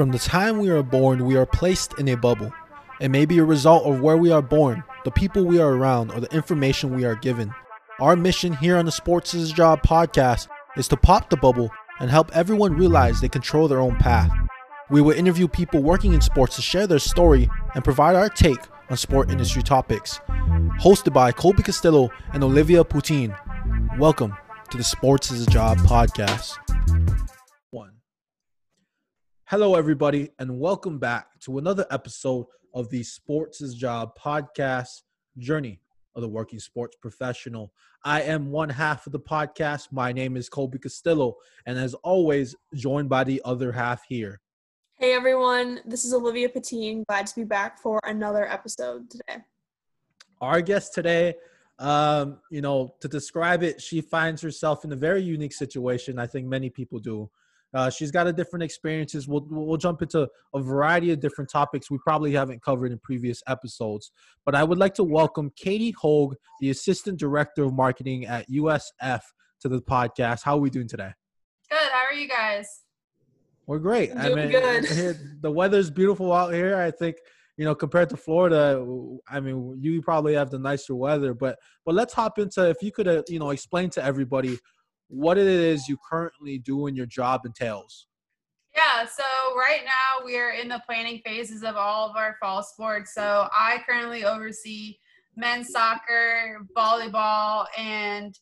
From the time we are born, we are placed in a bubble. It may be a result of where we are born, the people we are around, or the information we are given. Our mission here on the Sports is a Job podcast is to pop the bubble and help everyone realize they control their own path. We will interview people working in sports to share their story and provide our take on sport industry topics. Hosted by Colby Castillo and Olivia Poutine. Welcome to the Sports is a Job podcast. One. Hello, everybody, and welcome back to another episode of the Sports is Job podcast journey of the working sports professional. I am one half of the podcast. My name is Colby Castillo, and as always, joined by the other half here. Hey everyone, this is Olivia Patine. Glad to be back for another episode today. Our guest today, um, you know, to describe it, she finds herself in a very unique situation. I think many people do. Uh, she's got a different experiences. We'll we'll jump into a variety of different topics we probably haven't covered in previous episodes. But I would like to welcome Katie Hogue, the Assistant Director of Marketing at USF, to the podcast. How are we doing today? Good. How are you guys? We're great. Doing I mean, good. here- the weather's beautiful out here. I think you know compared to Florida. I mean, you probably have the nicer weather. But but let's hop into if you could uh, you know explain to everybody what it is you currently do in your job entails. Yeah. So right now we are in the planning phases of all of our fall sports. So I currently oversee men's soccer, volleyball, and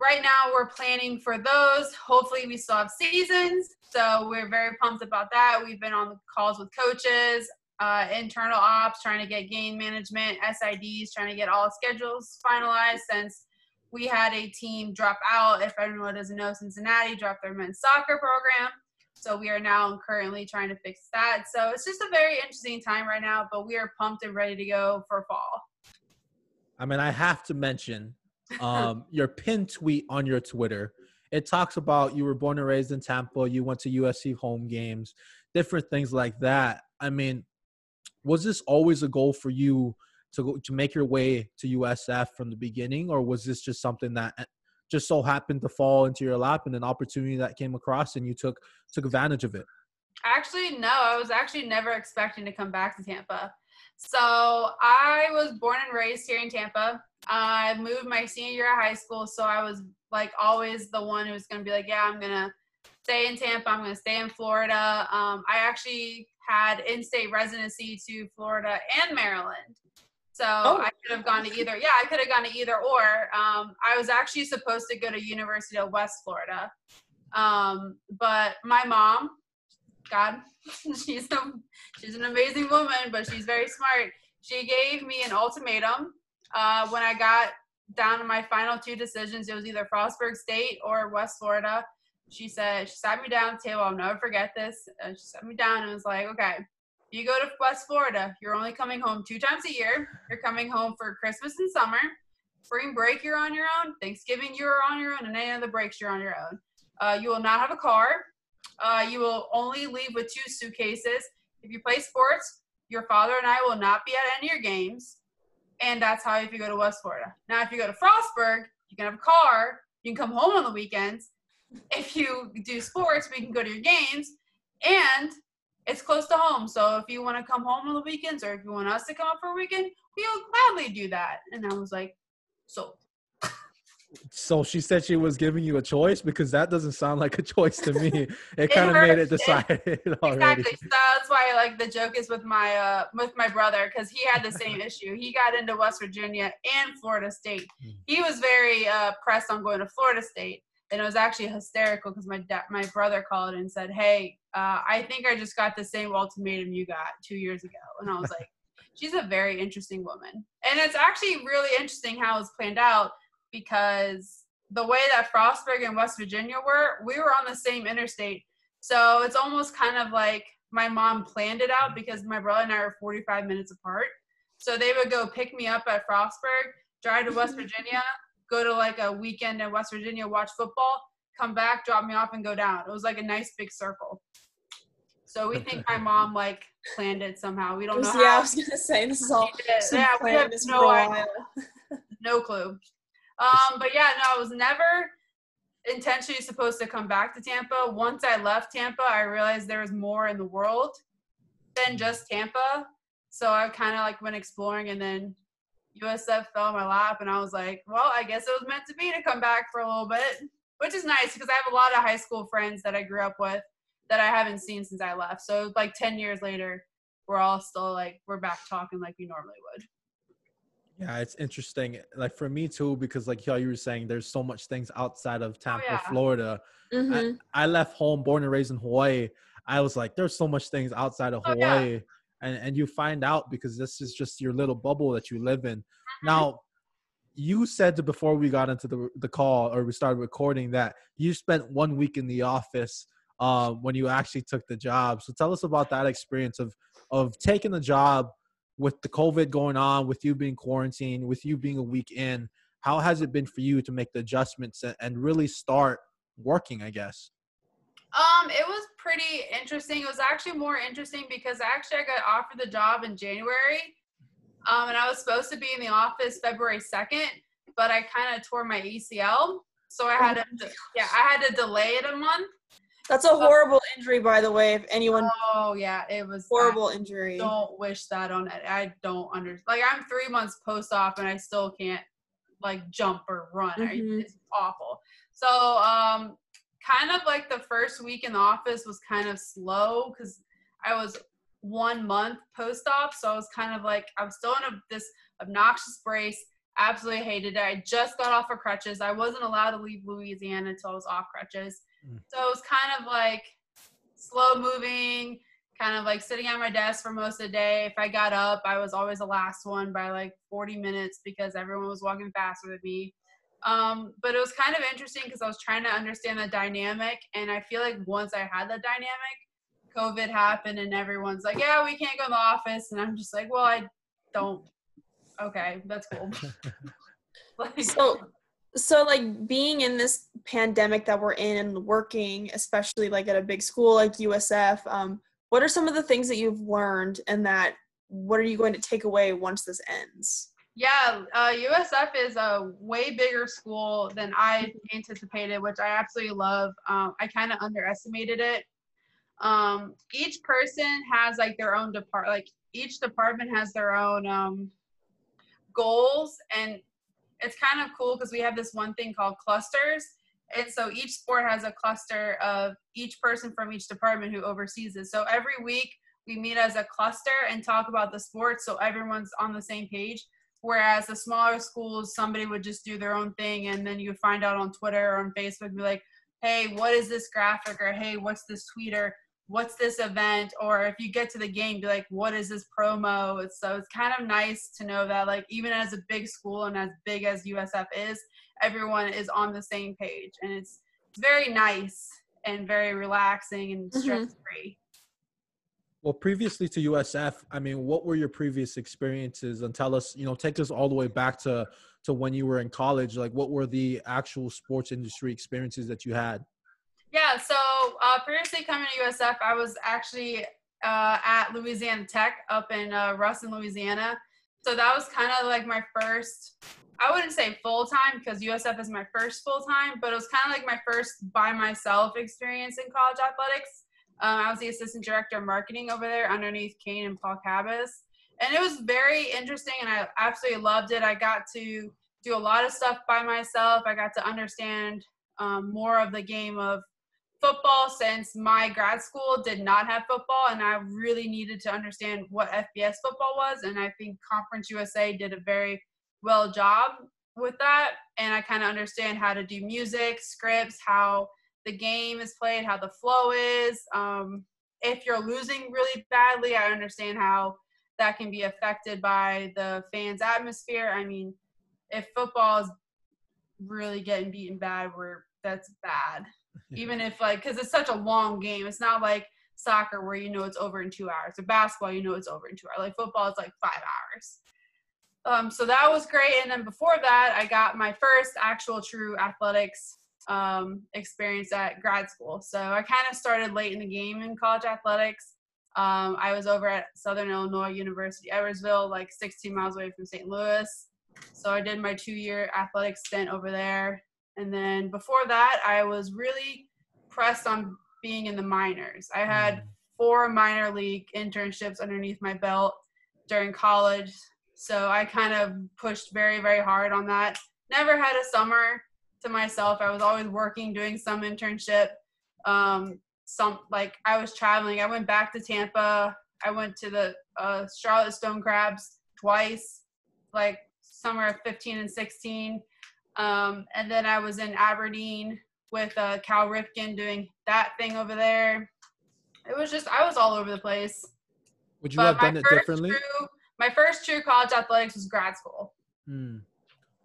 right now we're planning for those. Hopefully we still have seasons. So we're very pumped about that. We've been on the calls with coaches, uh, internal ops, trying to get game management, SIDs, trying to get all schedules finalized since we had a team drop out. If anyone doesn't know, Cincinnati dropped their men's soccer program. So we are now currently trying to fix that. So it's just a very interesting time right now, but we are pumped and ready to go for fall. I mean, I have to mention um, your pin tweet on your Twitter. It talks about you were born and raised in Tampa. You went to USF home games, different things like that. I mean, was this always a goal for you to go, to make your way to USF from the beginning, or was this just something that eh, just so happened to fall into your lap and an opportunity that came across and you took took advantage of it? Actually, no, I was actually never expecting to come back to Tampa. So I was born and raised here in Tampa. I moved my senior year of high school, so I was like always the one who was going to be like, yeah, I'm gonna stay in Tampa. I'm gonna stay in Florida. Um, I actually had in-state residency to Florida and Maryland. So I could have gone to either. Yeah, I could have gone to either or. Um, I was actually supposed to go to University of West Florida, um, but my mom, God, she's a, she's an amazing woman, but she's very smart. She gave me an ultimatum uh, when I got down to my final two decisions. It was either Frostburg State or West Florida. She said she sat me down at the table. I'll never forget this. Uh, she sat me down and was like, "Okay, you go to West Florida. You're only coming home two times a year. You're coming home for Christmas and summer. Spring break, you're on your own. Thanksgiving, you're on your own, and any other breaks, you're on your own. Uh, you will not have a car. Uh, you will only leave with two suitcases. If you play sports, your father and I will not be at any of your games. And that's how if you go to West Florida. Now, if you go to Frostburg, you can have a car. You can come home on the weekends. If you do sports, we can go to your games. And it's close to home. So if you want to come home on the weekends or if you want us to come up for a weekend, we'll gladly do that. And I was like, so So she said she was giving you a choice because that doesn't sound like a choice to me. It It kind of made it hurts. It- decided already. Exactly. So that's why like the joke is with my uh with my brother because he had the same issue. He got into West Virginia and Florida State. Mm. He was very uh, pressed on going to Florida State, and it was actually hysterical because my dad, my brother called and said, "Hey, uh, I think I just got the same ultimatum you got two years ago," and I was like. She's a very interesting woman. And it's actually really interesting how it's planned out because the way that Frostburg and West Virginia were, we were on the same interstate. So it's almost kind of like my mom planned it out because my brother and I are 45 minutes apart. So they would go pick me up at Frostburg, drive to West Virginia, go to like a weekend in West Virginia, watch football, come back, drop me off, and go down. It was like a nice big circle. So we think my mom like planned it somehow. We don't know yeah, I was gonna say this is all. Yeah, we have no idea no clue. Um, but yeah, no, I was never. intentionally supposed to come back to Tampa. Once I left Tampa, I realized there was more in the world than just Tampa. So I kind of like went exploring and then USF fell in my lap and I was like, well, I guess it was meant to be to come back for a little bit, which is nice because I have a lot of high school friends that I grew up with that I haven't seen since I left. So like 10 years later, we're all still like, we're back talking like we normally would. Yeah, it's interesting. Like for me too, because like how you were saying, there's so much things outside of Tampa, oh, yeah. Florida. Mhm. I, I left home, born and raised in Hawaii. I was like, there's so much things outside of Oh, yeah. Hawaii, and and you find out because this is just your little bubble that you live in. Now, you said before we got into the the call or we started recording that you spent one week in the office um, when you actually took the job. So tell us about that experience of of taking the job with the COVID going on, with you being quarantined, with you being a week in. How has it been for you to make the adjustments and- really start working? I guess. Um, it was pretty interesting. It was actually more interesting because actually I got offered the job in January. Um, and I was supposed to be in the office February 2nd, but I kind of tore my ACL. So I had to, yeah, I had to delay it a month. That's a horrible injury, by the way. If anyone Oh yeah, it was horrible I injury. don't wish that on it. I don't understand. like I'm three months post op and I still can't like jump or run. Mhm. It's awful. So um, kind of like the first week in the office was kind of slow because I was one month post op, so I was kind of like I was still in a, this obnoxious brace. Absolutely hated it. I just got off of crutches. I wasn't allowed to leave Louisiana until I was off crutches. Mm. So it was kind of like slow moving, kind of like sitting at my desk for most of the day. If I got up, I was always the last one by like 40 minutes because everyone was walking faster than me. Um, but it was kind of interesting because I was trying to understand the dynamic, and I feel like once I had the dynamic, COVID happened, and everyone's like, "Yeah, we can't go to the office," and I'm just like, "Well, I don't." Okay, that's cool. like, So, so like being in this pandemic that we're in and working, especially like at a big school like USF, um, what are some of the things that you've learned, and that what are you going to take away once this ends? Yeah, uh, USF is a way bigger school than I anticipated, which I absolutely love. Um, I kind of underestimated it. Um, each person has like their own depart, like each department has their own um, goals, and it's kind of cool because we have this one thing called clusters, and so each sport has a cluster of each person from each department who oversees it. So every week we meet as a cluster and talk about the sport, so everyone's on the same page. Whereas the smaller schools, somebody would just do their own thing, and then you find out on Twitter or on Facebook, be like, "Hey, what is this graphic?" or "Hey, what's this tweet?" Or "What's this event?" or if you get to the game, be like, "What is this promo?" It's, so it's kind of nice to know that, like, even as a big school and as big as USF is, everyone is on the same page, and it's it's very nice and very relaxing and mm-hmm. stress free. Well, previously to USF, I mean, what were your previous experiences? And tell us, you know, take us all the way back to to when you were in college. Like, what were the actual sports industry experiences that you had? Yeah, so uh, previously coming to USF, I was actually uh, at Louisiana Tech up in uh, Ruston, Louisiana. So that was kind of like my first, I wouldn't say full time because USF is my first full time, but it was kind of like my first by myself experience in college athletics. Um, I was the assistant director of marketing over there underneath Kane and Paul Cabas. And it was very interesting and I absolutely loved it. I got to do a lot of stuff by myself. I got to understand um, more of the game of football since my grad school did not have football and I really needed to understand what FBS football was and I think Conference USA did a very well job with that and I kind of understand how to do music, scripts, how the game is played, how the flow is. Um, if you're losing really badly, I understand how that can be affected by the fans' atmosphere. I mean, if football is really getting beaten bad, where that's bad even if like because it's such a long game. It's not like soccer where you know it's over in two hours. Or basketball you know it's over in two hours. Like football is like five hours. Um, so that was great. And then before that i got my first actual true athletics um, experience at grad school. So i kind of started late in the game in college athletics. Um, i was over at southern illinois university edwardsville like 16 miles away from st louis. So i did my two year athletic stint over there And then before that, I was really pressed on being in the minors. I had Mm. four minor league internships underneath my belt during college. So I kind of pushed very, very hard on that. Never had a summer to myself. I was always working, doing some internship. Um, some like I was traveling. I went back to Tampa. I went to the uh, Charlotte Stone Crabs twice, like summer of 15 and 16. Um, and then I was in Aberdeen with uh, Cal Ripken doing that thing over there. It was just I was all over the place. Would you But have done it differently? True, my first true college athletics was grad school. Hmm.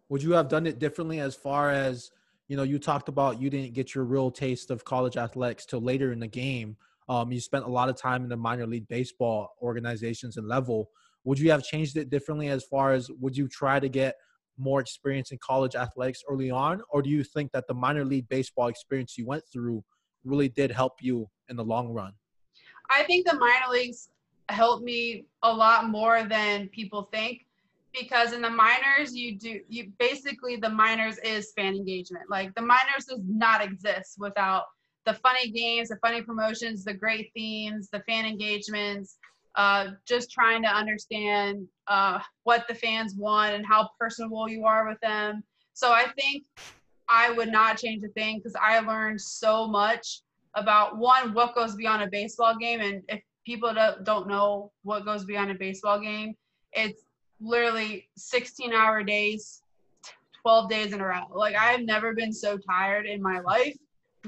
Would you have done it differently as far as you know? You talked about you didn't get your real taste of college athletics till later in the game. Um, you spent a lot of time in the minor league baseball organizations and level. Would you have changed it differently as far as would you try to get more experience in college athletics early on, or do you think that the minor league baseball experience you went through really did help you in the long run? I think the minor leagues helped me a lot more than people think because in the minors you do you basically the minors is fan engagement. Like the minors does not exist without the funny games, the funny promotions, the great themes, the fan engagements, uh, just trying to understand uh, what the fans want and how personable you are with them. So I think I would not change a thing because I learned so much about one what goes beyond a baseball game and if people don't, know what goes beyond a baseball game it's literally 16 hour days 12 days in a row like i've never been so tired in my life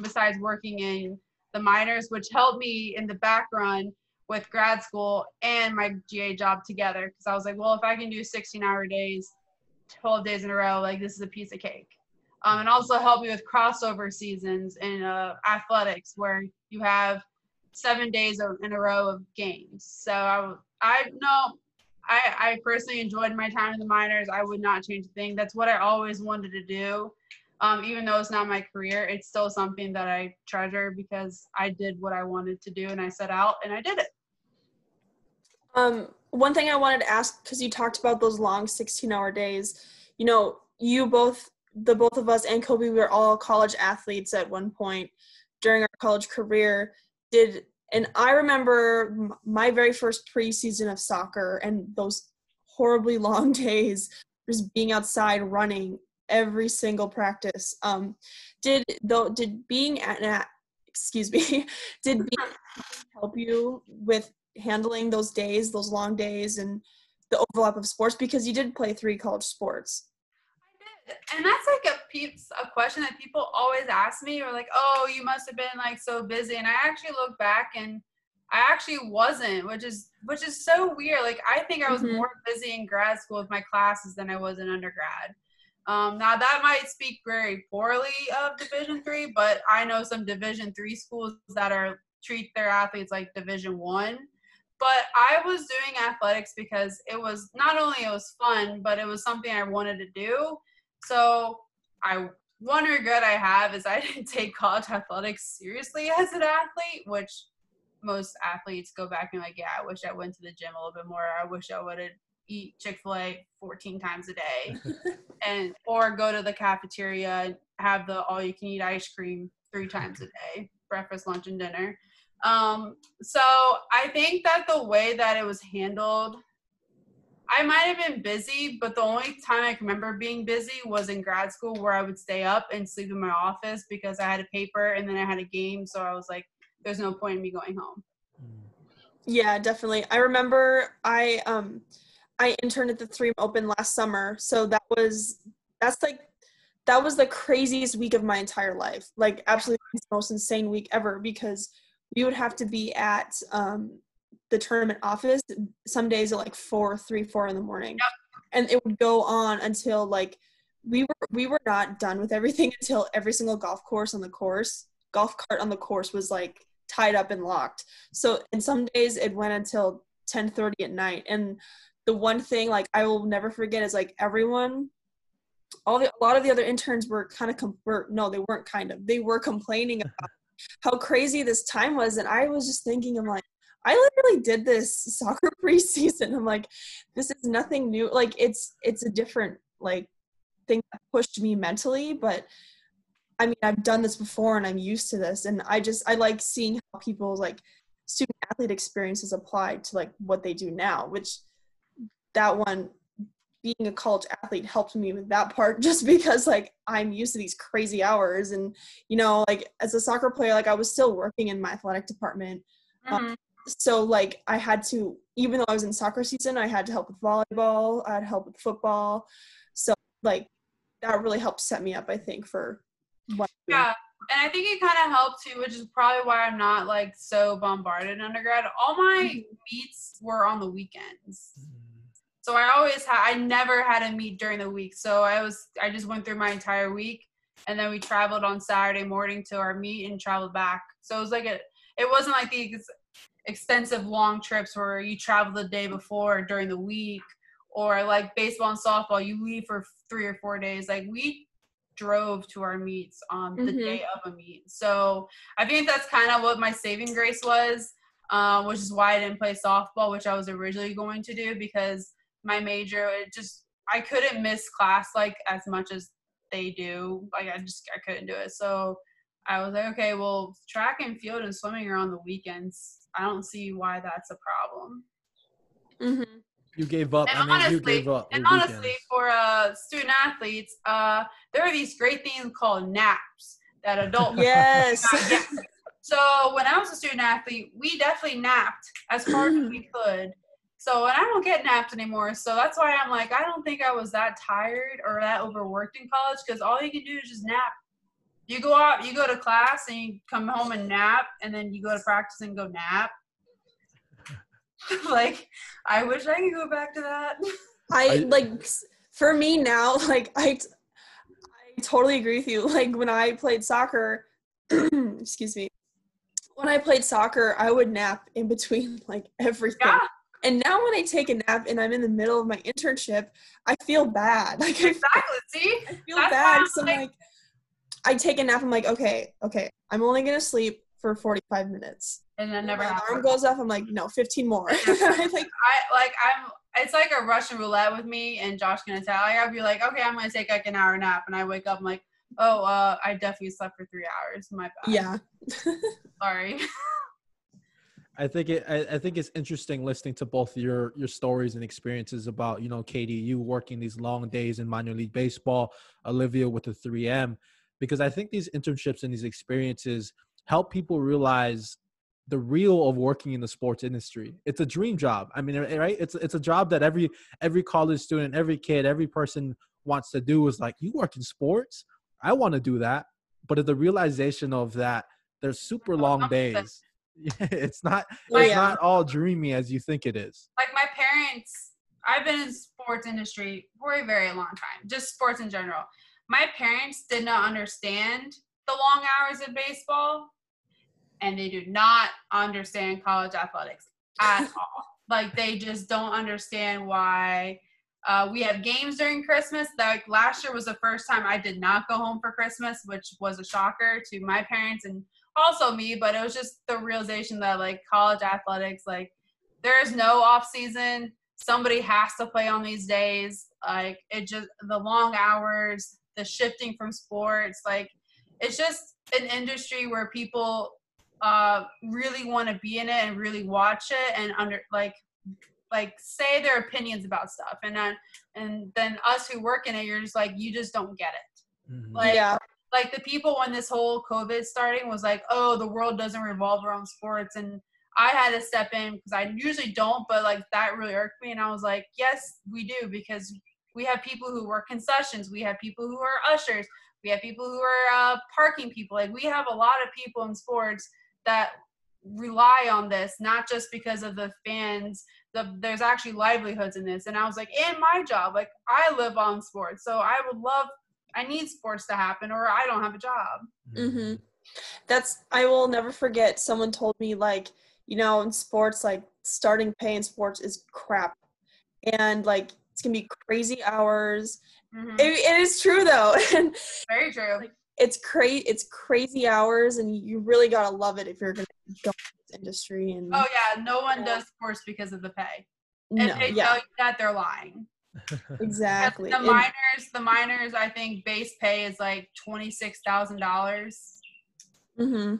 besides working in the minors which helped me in the back run with grad school and my ga job together because i was like well if i can do 16 hour days 12 days in a row like this is a piece of cake um, and also help me with crossover seasons in uh, athletics where you have seven days in a row of games. So I no, I, I personally enjoyed my time in the minors. I would not change a thing. That's what I always wanted to do. Um, even though it's not my career, it's still something that I treasure because I did what I wanted to do and I set out and I did it. Um, one thing I wanted to ask because you talked about those long 16-hour days. You know, you both, the both of us and Colby, we were all college athletes at one point during our college career. Did and I remember my very first preseason of soccer and those horribly long days, just being outside running every single practice. Um, did though did being at, at excuse me, did being help you with handling those days, those long days, and the overlap of sports because you did play three college sports. I did. And that's like a peeps a question that people always ask me or like, oh, you must have been like so busy. And I actually look back and I actually wasn't, which is which is so weird. Like I think I was Mhm. more busy in grad school with my classes than I was in undergrad. Um, now that might speak very poorly of Division three, but I know some Division three schools that are treat their athletes like Division one. But I was doing athletics because it was not only it was fun, but it was something I wanted to do. So I one regret I have is I didn't take college athletics seriously as an athlete, which most athletes go back and like, yeah, I wish I went to the gym a little bit more. I wish I would have eat Chick Fil A 14 times a day, and or go to the cafeteria and have the all you can eat ice cream three times a day, breakfast, lunch, and dinner. Um, so I think that the way that it was handled I might have been busy, but the only time I can remember being busy was in grad school where I would stay up and sleep in my office because I had a paper and then I had a game. So I was like, there's no point in me going home. Yeah, definitely. I remember I um I interned at the 3M Open last summer, so that was that's like that was the craziest week of my entire life. Like absolutely most insane week ever because we would have to be at um the tournament office some days at like four, three, four in the morning. And it would go on until like we were we were not done with everything until every single golf course on the course, golf cart on the course was like tied up and locked. So and some days it went until 10:30 at night. And the one thing like I will never forget is like everyone all the a lot of the other interns were kind of com- were no they weren't kind of they were complaining about how crazy this time was and I was just thinking I'm like I literally did this soccer preseason. I'm like this is nothing new. Like it's it's a different like thing that pushed me mentally, but I mean, I've done this before and I'm used to this. And I just, I like seeing how people's like student athlete experiences apply to like what they do now, which that one, being a college athlete helped me with that part just because like I'm used to these crazy hours. And, you know, like as a soccer player, like I was still working in my athletic department. Mhm. Um, so like I had to, even though I was in soccer season, I had to help with volleyball, I had help with football. So like that really helped set me up, I think, for what Yeah, and I think it kind of helped too, which is probably why I'm not like so bombarded in undergrad. All my Mhm. meets were on the weekends, so I always had. I never had a meet during the week, so I was. I just went through my entire week, and then we traveled on Saturday morning to our meet and traveled back. So it was like a. It wasn't like the ex- extensive long trips where you travel the day before or during the week, or like baseball and softball, you leave for three or four days. Like we drove to our meets on the Mhm. day of a meet. So I think that's kind of what my saving grace was, um, which is why I didn't play softball, which I was originally going to do because my major it just I couldn't miss class like as much as they do. Like I just I couldn't do it. So I was like, okay, well, track and field and swimming are on the weekends. I don't see why that's a problem. Mhm. You gave up. And I mean, you honestly, gave up. and honestly, weekends. for uh, student athletes, uh, there are these great things called naps that adults Yes. So when I was a student athlete, we definitely napped as hard as we could. So and I don't get naps anymore. So that's why I'm like, I don't think I was that tired or that overworked in college because all you can do is just nap. You go out, you go to class, and you come home and nap, and then you go to practice and go nap. like, I wish I could go back to that. I, I- like for me now, like I, t- I totally agree with you. Like when I played soccer, excuse me, when I played soccer, I would nap in between like everything. Yeah. And now when I take a nap and I'm in the middle of my internship, I feel bad. Like I Exactly. See, I feel That's bad I'm like- like, I take a nap. I'm like, okay, okay, I'm only gonna sleep for 45 minutes. and then never my alarm goes off. I'm like, no, 15 more. I like, I like I'm. It's like a Russian roulette with me and Josh gonna tell. Like, I'll be like, okay, I'm gonna take like an hour nap, and I wake up. I'm like, oh, uh, I definitely slept for three hours. My bad. yeah, Sorry. I think it. I, I think it's interesting listening to both your your stories and experiences about you know Katie, you working these long days in minor league baseball, Olivia with the 3M, because I think these internships and these experiences help people realize the real of working in the sports industry. It's a dream job. I mean, eh, right? It's it's a job that every every college student, every kid, every person wants to do. Is like you work in sports. I want to do that, but at the realization of that, there's super long days. it's not Oh, it's yeah. not all dreamy as you think it is. Like my parents. I've been in sports industry for a very long time. Just sports in general. My parents did not understand the long hours of baseball, and they do not understand college athletics at all. Like they just don't understand why uh, we have games during Christmas. Like last year was the first time I did not go home for Christmas, which was a shocker to my parents and also me. But it was just the realization that like college athletics, like there is no off season. Somebody has to play on these days. Like it just the long hours, the shifting from sports, like it's just an industry where people uh really want to be in it and really watch it and under like like say their opinions about stuff and then and then us who work in it you're just like you just don't get it Like- yeah, like the people when this whole covid starting was like oh the world doesn't revolve around sports and i had to step in because i usually don't but like that really irked me and i was like yes we do because we have people who work concessions we have people who are ushers we have people who are uh, parking people like we have a lot of people in sports that rely on this not just because of the fans the, there's actually livelihoods in this and i was like in my job like i live on sports so i would love i need sports to happen or i don't have a job hmm That's I will never forget. Someone told me like, you know, in sports, like starting pay in sports is crap, and like it's gonna be crazy hours. Mhm. It, it is true though, and very true it's cra- It's crazy hours, and you really gotta love it if you're gonna go in this industry. And oh yeah no one does sports because of the pay no, if they yeah, tell you that they're lying exactly. The And- minors, the minors, I think base pay is like twenty six thousand dollars. Mm-hmm.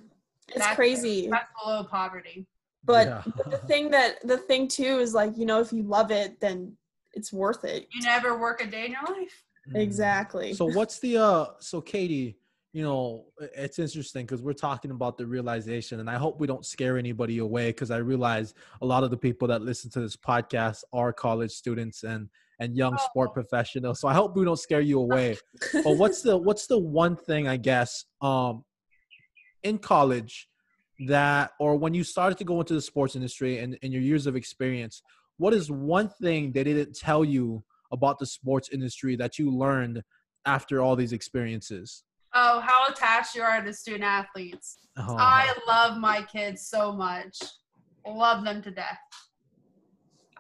It's That's- crazy. That's below poverty. But Yeah. the thing that the thing too is like, you know, if you love it, then it's worth it. You never work a day in your life. Mm. Exactly. So what's the uh so Katie, you know, it's interesting because we're talking about the realization and I hope we don't scare anybody away because I realize a lot of the people that listen to this podcast are college students and and young sport professionals. So I hope we don't scare you away. but what's the what's the one thing I guess um in college that or when you started to go into the sports industry and in your years of experience, what is one thing they didn't tell you about the sports industry that you learned after all these experiences? Oh, how attached you are to student athletes. Oh, I love my kids so much. Love them to death.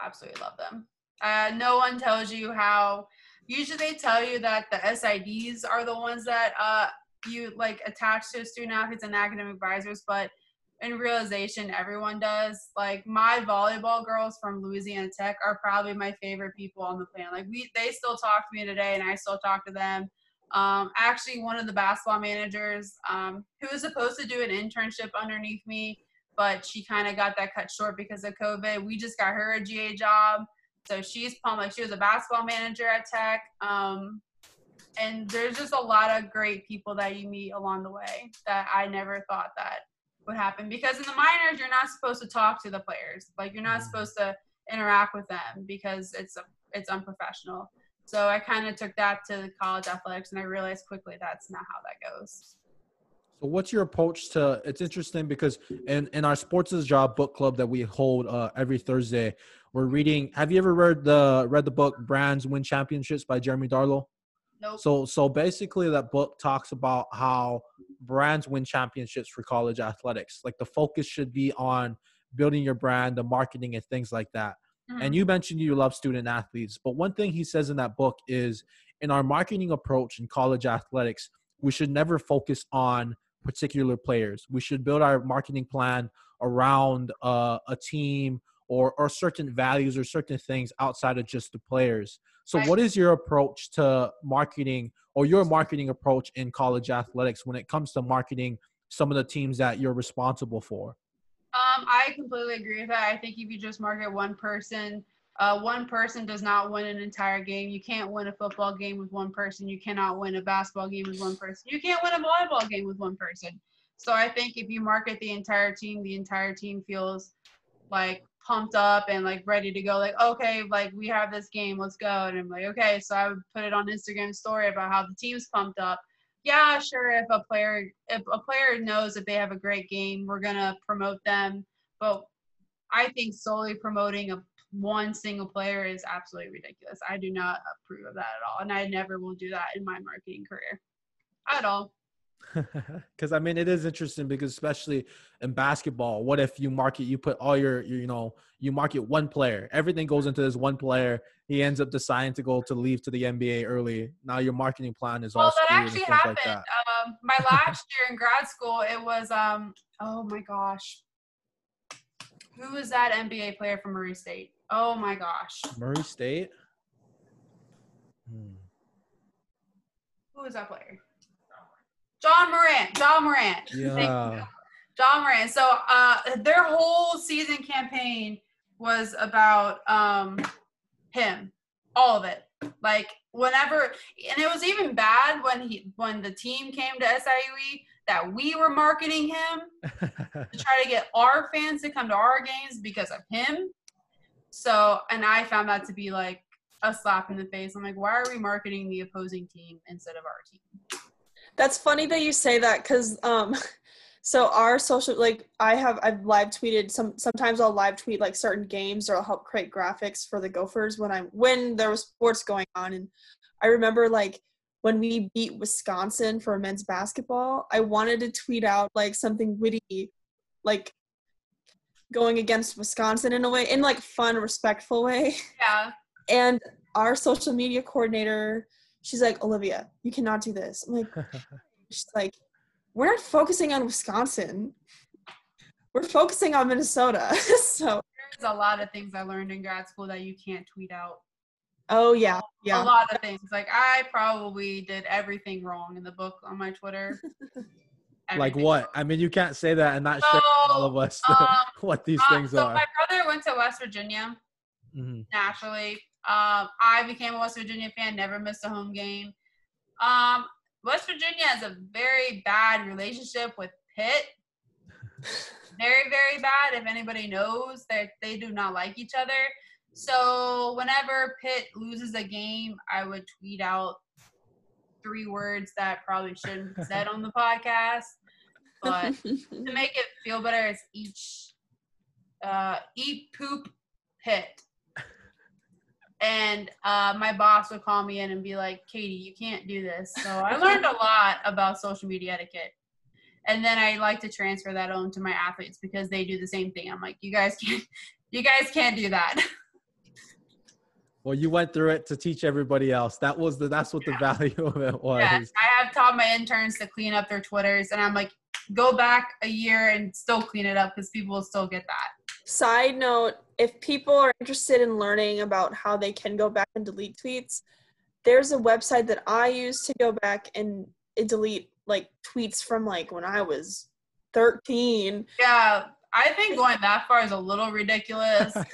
Absolutely love them. Uh, no one tells you how. Usually they tell you that the SIDs are the ones that uh, you like attach to student athletes and academic advisors, but in realization, everyone does. Like my volleyball girls from Louisiana Tech are probably my favorite people on the planet. Like we, they still talk to me today, and I still talk to them. Um, actually, one of the basketball managers um, who was supposed to do an internship underneath me, but she kind of got that cut short because of COVID. We just got her a GA job, so she's pumped. Like she was a basketball manager at Tech. Um, and there's just a lot of great people that you meet along the way that I never thought that would happen because in the minors you're not supposed to talk to the players like you're not Mhm. supposed to interact with them because it's a, it's unprofessional so i kind of took that to the college athletics and i realized quickly that's not how that goes So what's your approach to it's interesting because in, in our sports is job book club that we hold uh, every Thursday, we're reading have you ever read the read the book Brands Win Championships by Jeremy Darlow? nope So so basically that book talks about how brands win championships for college athletics. Like the focus should be on building your brand, the marketing and things like that. Mhm. And you mentioned you love student athletes, but one thing he says in that book is in our marketing approach in college athletics, we should never focus on particular players. We should build our marketing plan around uh, a team or or certain values or certain things outside of just the players. So, what is your approach to marketing or your marketing approach in college athletics when it comes to marketing some of the teams that you're responsible for? Um, I completely agree with that. I think if you just market one person, uh, one person does not win an entire game. You can't win a football game with one person. You cannot win a basketball game with one person. You can't win a volleyball game with one person. So I think if you market the entire team, the entire team feels like pumped up and like ready to go. Like, okay, like we have this game, let's go. And I'm like, okay. So I would put it on Instagram story about how the team's pumped up yeah, sure. If a player if a player knows if they have a great game, we're gonna promote them. But I think solely promoting a one single player is absolutely ridiculous. I do not approve of that at all, and I never will do that in my marketing career at all. Because I mean, it is interesting because especially in basketball, what if you market, you put all your, your, you know, you market one player, everything goes into this one player. He ends up deciding to go to leave to the NBA early. Now your marketing plan is all Well, that actually happened. like that. um, my last year in grad school, it was um. Oh my gosh. Who was that NBA player from Murray State? Oh my gosh. Murray State. Hmm. Who was that player? John Morant. John Morant. Yeah. John Morant. So uh, their whole season campaign was about um, him, all of it. Like whenever, and it was even bad when he when the team came to SIUE that we were marketing him to try to get our fans to come to our games because of him. So, and I found that to be like a slap in the face. I'm like, why are we marketing the opposing team instead of our team? That's funny that you say that because um so our social like I have I've live tweeted some sometimes I'll live tweet like certain games or I'll help create graphics for the Gophers when I'm when there was sports going on and I remember like when we beat Wisconsin for men's basketball, I wanted to tweet out like something witty like going against Wisconsin in a way in like fun respectful way. Yeah. And our social media coordinator, she's like, Olivia, you cannot do this. I'm like, she's like, we're not focusing on Wisconsin. We're focusing on Minnesota. so There's a lot of things I learned in grad school that you can't tweet out. Oh yeah, yeah. a lot of things. Like I probably did everything wrong in the book on my Twitter. Like what? wrong. I mean, you can't say that and not share with all of us um, what these Uh, things so are. my brother went to West Virginia Mhm. naturally. Um, I became a West Virginia fan, never missed a home game. Um, West Virginia has a very bad relationship with Pitt. Very, very bad. If anybody knows that they do not like each other. So whenever Pitt loses a game, I would tweet out three words that probably shouldn't be said on the podcast. But to make it feel better, it's each uh, eat poop Pitt. And uh, my boss would call me in and be like, Katie, you can't do this. So I learned a lot about social media etiquette. And then I like to transfer that on to my athletes because they do the same thing. I'm like, you guys can't, you guys can't do that. Well, you went through it to teach everybody else. That was the that's what the value of it was. Yes, I have taught my interns to clean up their Twitters, and I'm like, go back a year and still clean it up because people will still get that. Side note: If people are interested in learning about how they can go back and delete tweets, there's a website that I use to go back and delete like tweets from like when I was 13. Yeah, I think going that far is a little ridiculous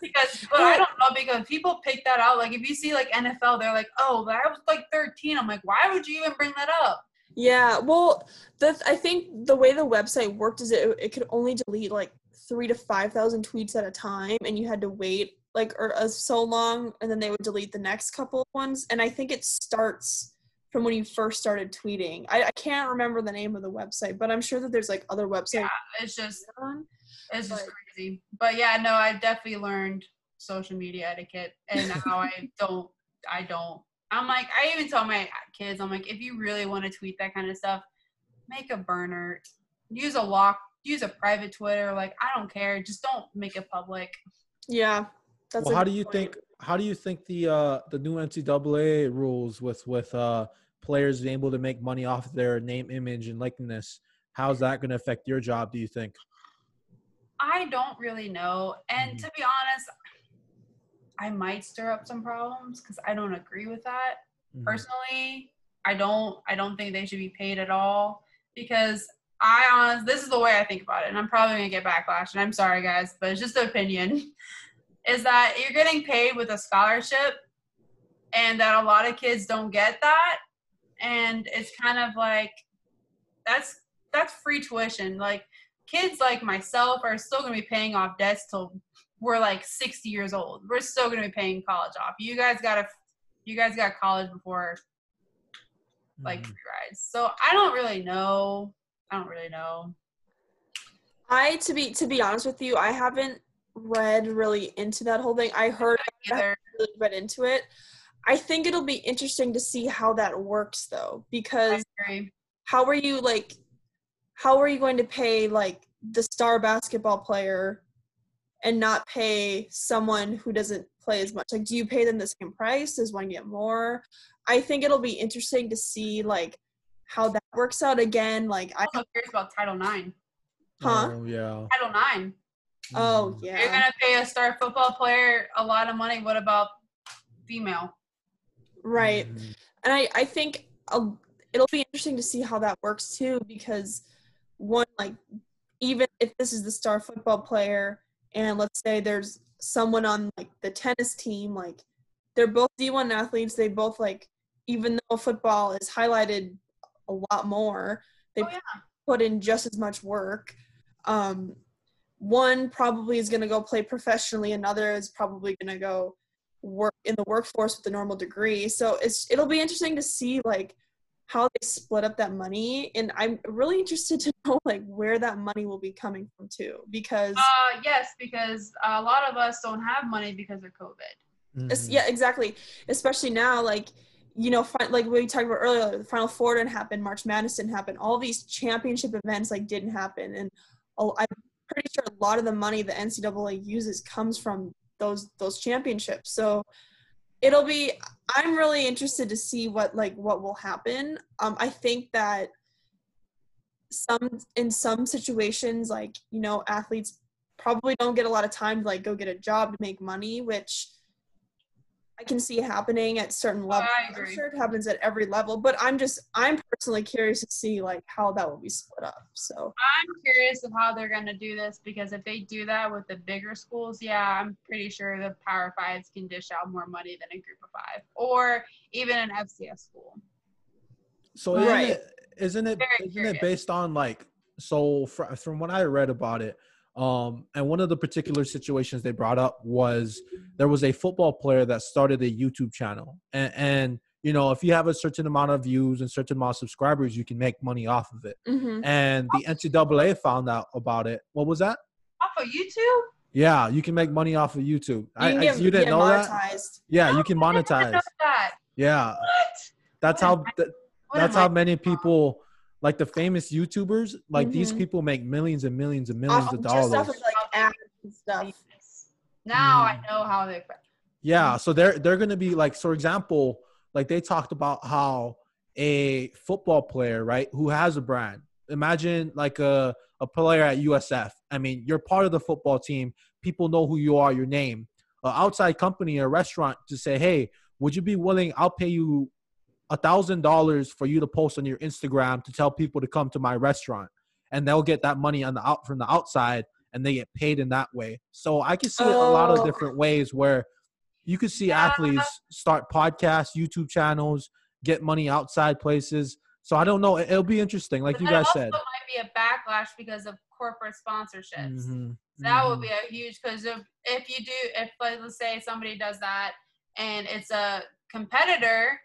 because, but I don't know because people pick that out. Like if you see like NFL, they're like, oh, I was like 13. I'm like, why would you even bring that up? Yeah, well, the I think the way the website worked is it it could only delete like three to five thousand tweets at a time, and you had to wait like or uh, so long, and then they would delete the next couple of ones. And I think it starts from when you first started tweeting. I, I can't remember the name of the website, but I'm sure that there's like other websites. Yeah, it's just it's just But- crazy. But yeah, no, I definitely learned social media etiquette and now I don't I don't. I'm like I even tell my kids I'm like if you really want to tweet that kind of stuff, make a burner, use a lock, use a private Twitter. Like I don't care, just don't make it public. Yeah, that's. well, how do you point. think? How do you think the uh, the new NCAA rules with with uh, players being able to make money off their name, image, and likeness? How's that going to affect your job? Do you think? I don't really know. And Mhm. to be honest, I might stir up some problems because I don't agree with that. Mhm. Personally, I don't I don't think they should be paid at all because I honest this is the way I think about it, and I'm probably gonna get backlash, and I'm sorry guys, but it's just an opinion. Is that you're getting paid with a scholarship and that a lot of kids don't get that. And it's kind of like that's that's free tuition. Like kids like myself are still going to be paying off debts till we're like 60 years old. We're still going to be paying college off. You guys got to you guys got college before like Mhm. free rides. So I don't really know. I don't really know. I to be to be honest with you, I haven't read really into that whole thing. I heard Either really read into it. I think it'll be interesting to see how that works though, because how are you like how are you going to pay like the star basketball player and not pay someone who doesn't play as much? Like do you pay them the same price? Does one get more? I think it'll be interesting to see like how that works out again. Like I I'm also curious about Title Nine. huh? Oh yeah. Title IX. Oh Mhm. yeah. You're gonna pay a star football player a lot of money. What about female? Right. Mhm. and I, I think uh, it'll be interesting to see how that works too because one like even if this is the star football player and let's say there's someone on like the tennis team like they're both d1 athletes they both like even though football is highlighted a lot more they Oh, yeah. put in just as much work um one probably is going to go play professionally another is probably going to go work in the workforce with a normal degree so it's it'll be interesting to see like how they split up that money and i'm really interested to know like where that money will be coming from too because Uh, yes, because a lot of us don't have money because of COVID. es- Mhm. yeah exactly especially now like you know fi- like we talked about earlier the final four didn't happen march madness didn't happen all these championship events like didn't happen and I'm pretty sure a lot of the money the ncaa uses comes from those those championships so it'll be i'm really interested to see what like what will happen. Um i think that some in some situations like you know athletes probably don't get a lot of time to like go get a job to make money which I can see happening at certain oh, levels. I I'm agree. sure it happens at every level, but I'm just I'm personally curious to see like how that will be split up. So I'm curious of how they're going to do this because if they do that with the bigger schools, yeah, I'm pretty sure the Power Fives can dish out more money than a Group of Five or even an FCS school. So isn't Right. it isn't it Very isn't it based on like so fr- from what I read about it, um, and one of the particular situations they brought up was there was a football player that started a YouTube channel, and, and you know if you have a certain amount of views and certain amount of subscribers, you can make money off of it. mhm. And the NCAA found out about it. What was that? Off of YouTube? Yeah, you can make money off of YouTube. you, I, can I- you didn't get know that? monetized. Yeah, you can I didn't monetize. know that. Yeah, What? that's What how. am I- th- What that's how many people like the famous YouTubers, like these Mhm. people make millions and millions and millions Off of just dollars. off of like ads and stuff. Now Mm. I know how they. Yeah, so they're they're gonna be like, for example, like they talked about how a football player, right, who has a brand. Imagine like a a player at USF. I mean, you're part of the football team. People know who you are, your name. An outside company, a restaurant, to say, hey, would you be willing? I'll pay you a thousand dollars for you to post on your Instagram to tell people to come to my restaurant, and they'll get that money on the out from the outside, and they get paid in that way. So I can see it a lot of Oh. different ways where you could see Yeah. athletes start podcasts, YouTube channels, get money outside places. So I don't know. It- It'll be interesting, like But you guys said. might be a backlash because of corporate sponsorships. Mhm, That would mhm. be a huge because if if you do if let's say somebody does that and it's a competitor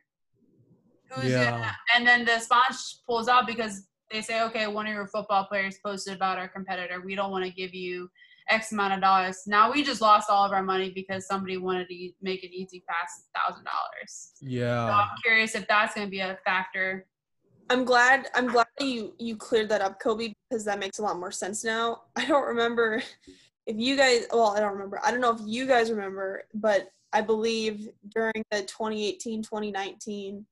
who's Yeah. gonna, and then the sponsor pulls out because they say okay one of your football players posted about our competitor we don't want to give you X amount of dollars. Now we just lost all of our money because somebody wanted to make an easy pass thousand dollars. So Yeah. I'm curious if that's going to be a factor. I'm glad I'm glad that you you cleared that up, Colby, because that makes a lot more sense now. I don't remember if you guys well, I don't remember. I don't know if you guys remember, but I believe during the 2018-2019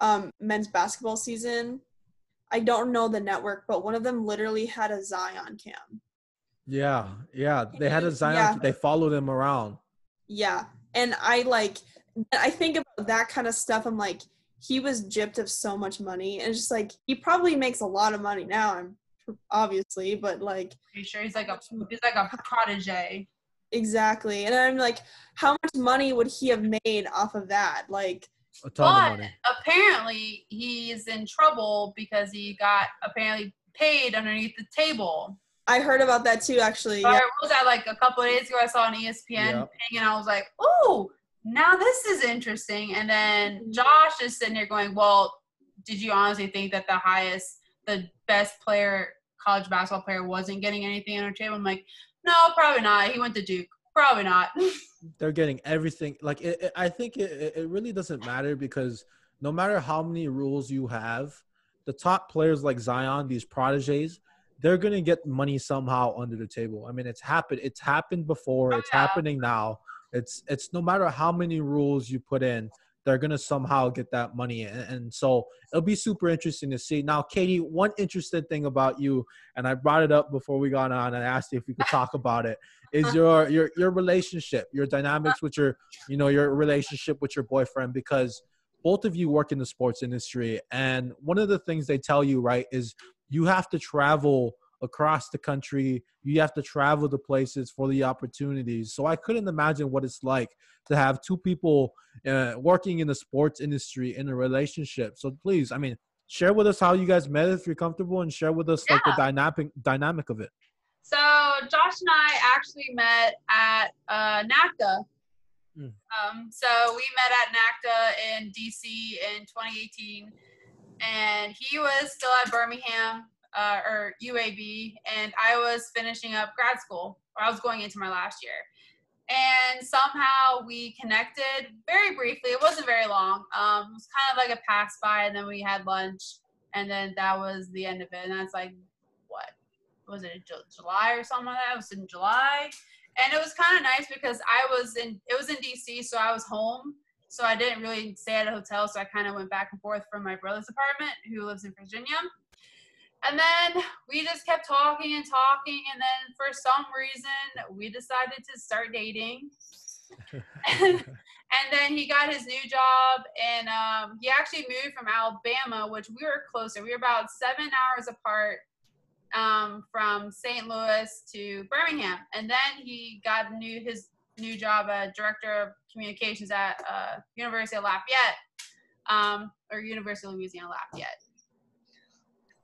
um, men's basketball season, I don't know the network, but one of them literally had a Zion cam. Yeah. Yeah. They had a Zion. Yeah. They followed him around. Yeah. And I like I think about that kind of stuff. I'm like, he was gypped of so much money. And it's just like he probably makes a lot of money now, I'm obviously, but like Pretty sure he's like a he's like a protege. exactly. And I'm like, how much money would he have made off of that? Like A ton But of money. apparently he's in trouble because he got apparently paid underneath the table. I heard about that too actually. Or Yeah. what was that like a couple of days ago? I saw on E ESPN Yeah. thing and I was like, oh, now this is interesting. And then mm-hmm. Josh is sitting there going, well, did you honestly think that the highest, the best player, college basketball player, wasn't getting anything on her table? I'm like, no, probably not. He went to Duke. Probably not. They're getting everything. Like it, it- I think it, it- really doesn't matter because no matter how many rules you have, the top players like Zion, these proteges, they're gonna get money somehow under the table. I mean, it's happened. It's happened before. Oh, It's yeah. happening now. It's it's no matter how many rules you put in, they're gonna somehow get that money. And, and so it'll be super interesting to see. Now, Katie, one interesting thing about you, and I brought it up before we got on, and I asked you if we could talk about it, is your your your relationship, your dynamics with your you know your relationship with your boyfriend because both of you work in the sports industry and one of the things they tell you right is you have to travel across the country you have to travel to places for the opportunities. So i couldn't imagine what it's like to have two people uh, working in the sports industry in a relationship. So please i mean share with us how you guys met if you're comfortable and share with us like the dynamic dynamic of it So Josh and I actually met at uh, NACDA. Mm. Um, so we met at NACDA in DC in 2018, and he was still at Birmingham uh, or UAB, and I was finishing up grad school, or I was going into my last year. And somehow we connected very briefly. It wasn't very long. Um, it was kind of like a pass by, and then we had lunch, and then that was the end of it. And that's like, what was it July or something like that? It was in July, and it was kind of nice because I was in it was in DC, so I was home, so I didn't really stay at a hotel, so I kind of went back and forth from my brother's apartment, who lives in Virginia. And then we just kept talking and talking, and then for some reason we decided to start dating. and then he got his new job, and um, he actually moved from Alabama, which we were closer. We were about seven hours apart um, from St. Louis to Birmingham, and then he got new his new job as director of communications at uh, University of Lafayette, um, or University of Louisiana Lafayette.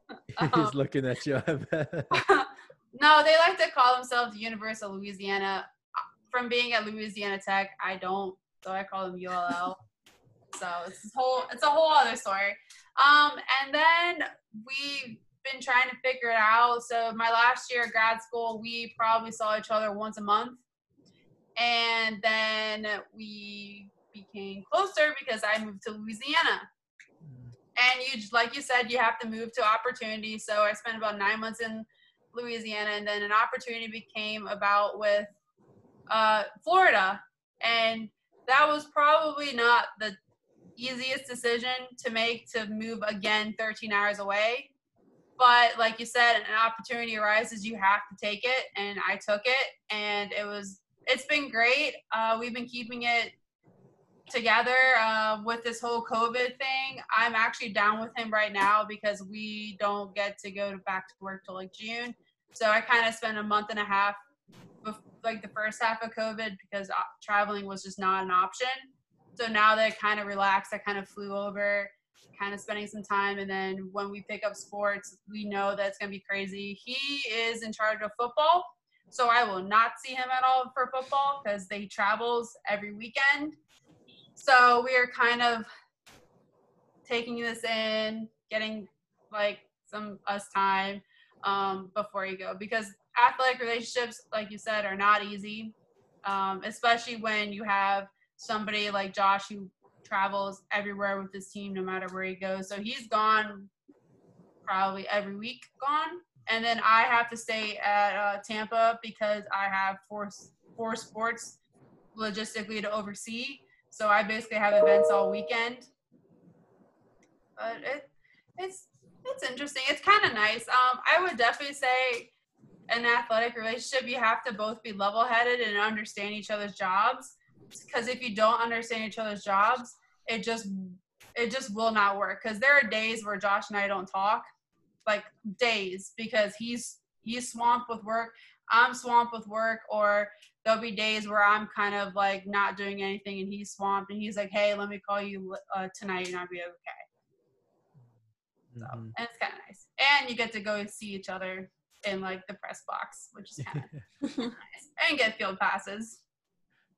He's Um, looking at you. no, they like to call themselves University of Louisiana. From being at Louisiana Tech, I don't, so I call them ULL. so it's whole, it's a whole other story. Um, and then we've been trying to figure it out. So my last year at grad school, we probably saw each other once a month, and then we became closer because I moved to Louisiana. And you like you said you have to move to opportunity. So i spent about nine months in louisiana and then an opportunity became about with uh, florida. And that was probably not the easiest decision to make to move again 13 hours away but like you said an opportunity arises you have to take it and i took it and it was it's been great uh, we've been keeping it together uh, with this whole COVID thing. I'm actually down with him right now because we don't get to go to back to work till like June. So I kind of spent a month and a half, bef- like the first half of COVID, because uh, traveling was just not an option. So now that it kind of relaxed, I kind of flew over, kind of spending some time. And then when we pick up sports, we know that it's going to be crazy. He is in charge of football. So I will not see him at all for football because they travels every weekend. So we are kind of taking this in, getting like some us time um, before you go because athletic relationships, like you said, are not easy, um, especially when you have somebody like Josh who travels everywhere with his team no matter where he goes. So he's gone probably every week gone. And then I have to stay at uh, Tampa because I have four, four sports logistically to oversee. So I basically have events all weekend. But it, it's it's interesting. It's kind of nice. Um, I would definitely say an athletic relationship, you have to both be level-headed and understand each other's jobs. Because if you don't understand each other's jobs, it just it just will not work. Because there are days where Josh and I don't talk, like days, because he's he's swamped with work. I'm swamped with work, or there'll be days where I'm kind of like not doing anything and he's swamped and he's like, hey, let me call you uh, tonight and I'll be okay. So, Mhm. and it's kind of nice. And you get to go see each other in like the press box, which is kind of nice. And get field passes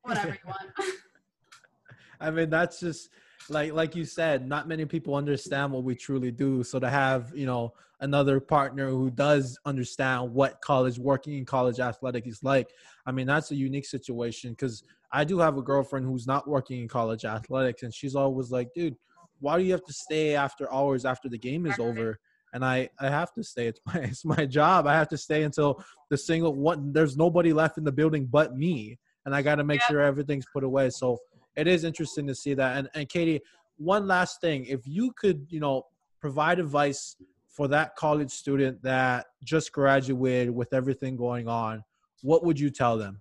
whenever you want. I mean, that's just like like you said. Not many people understand what we truly do. So to have you know another partner who does understand what college working in college athletic is like, I mean, that's a unique situation. Because I do have a girlfriend who's not working in college athletics, and she's always like, "Dude, why do you have to stay after hours after the game is over?" And I I have to stay. It's my it's my job. I have to stay until the single one. There's nobody left in the building but me, and I got to make Yep. sure everything's put away. So it is interesting to see that. And and Katie, one last thing, if you could, you know, provide advice for that college student that just graduated with everything going on, what would you tell them?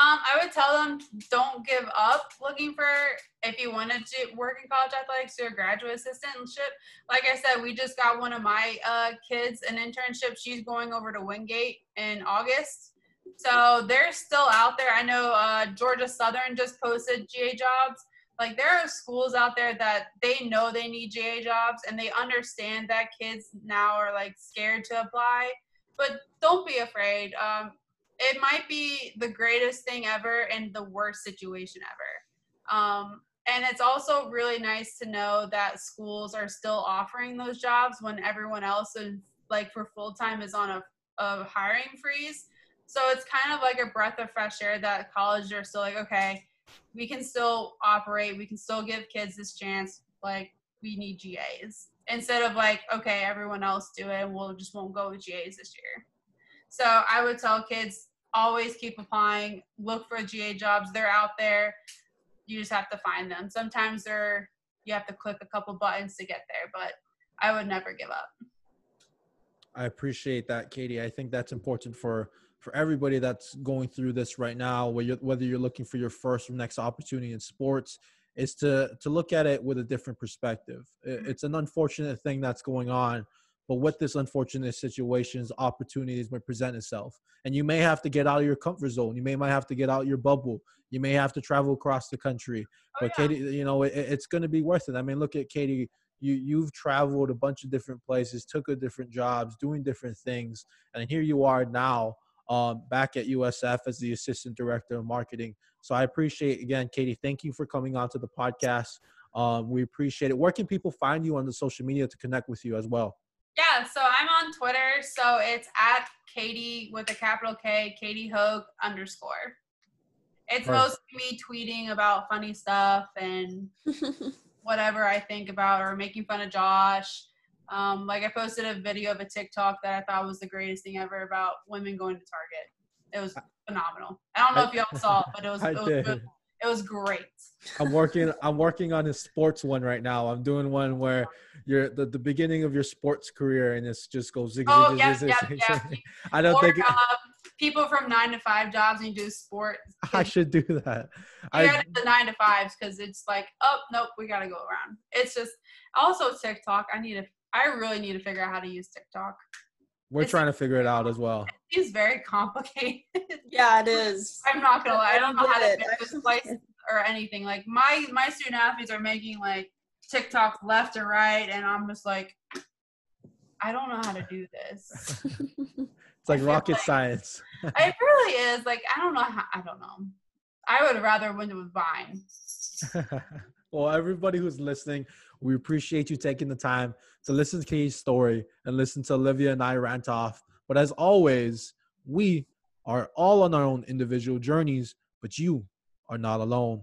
Um, I would tell them don't give up looking for if you wanted to work in college athletics do a graduate assistantship. Like I said, we just got one of my uh, kids an internship. She's going over to Wingate in August. So they're still out there. I know uh, Georgia Southern just posted GA jobs. Like there are schools out there that they know they need GA jobs and they understand that kids now are like scared to apply. But don't be afraid. Um, it might be the greatest thing ever and the worst situation ever. Um, and it's also really nice to know that schools are still offering those jobs when everyone else is like for full time is on a, a hiring freeze. So it's kind of like a breath of fresh air that colleges are still like, okay, we can still operate, we can still give kids this chance. Like we need GAs instead of like, okay, everyone else do it, we'll just won't go with GAs this year. So I would tell kids always keep applying, look for GA jobs. They're out there. You just have to find them. Sometimes they're you have to click a couple buttons to get there, but I would never give up. I appreciate that, Katie. I think that's important for for everybody that's going through this right now, whether you're, whether you're looking for your first or next opportunity in sports, is to to look at it with a different perspective. Mm-hmm. It's an unfortunate thing that's going on, but with this unfortunate situations, opportunities may present itself, and you may have to get out of your comfort zone. You may might have to get out your bubble. You may have to travel across the country. Oh, but yeah. Katie, you know, it, it's going to be worth it. I mean, look at Katie. You you've traveled a bunch of different places, took a different jobs, doing different things, and here you are now, um, back at USF as the assistant director of marketing. So I appreciate again, Katie. Thank you for coming on to the podcast. Um, we appreciate it. Where can people find you on the social media to connect with you as well? Yeah, so I'm on Twitter. So it's at Katie with a capital K, Katie Hogue underscore. It's Perfect. mostly me tweeting about funny stuff and whatever I think about or making fun of Josh. Um, like I posted a video of a TikTok that I thought was the greatest thing ever about women going to Target. It was phenomenal. I don't know if y'all saw it, but it was it was, it was great. I'm working. I'm working on a sports one right now. I'm doing one where you're the, the beginning of your sports career, and it's just goes zig Oh, zig yeah, zig yeah, zig. yeah. zig. I don't or think um, people from nine to five jobs and you do sports. I should do that. I gotta the nine to fives because it's like, oh nope, we gotta go around. It's just also TikTok. I need to. I really need to figure out how to use TikTok. we're it's- trying to figure it out as well. It's very complicated. yeah, it is. I'm not gonna lie. I don't know how to get make this place or anything. Like my my student athletes are making like TikTok left or right, and I'm just like, I don't know how to do this. It's like rocket like- science. it really is. Like I don't know how. I don't know. I would rather win with Vine. well, everybody who's listening, we appreciate you taking the time to listen to Katie's story and listen to Olivia and I rant off. But as always, we are all on our own individual journeys, but you are not alone.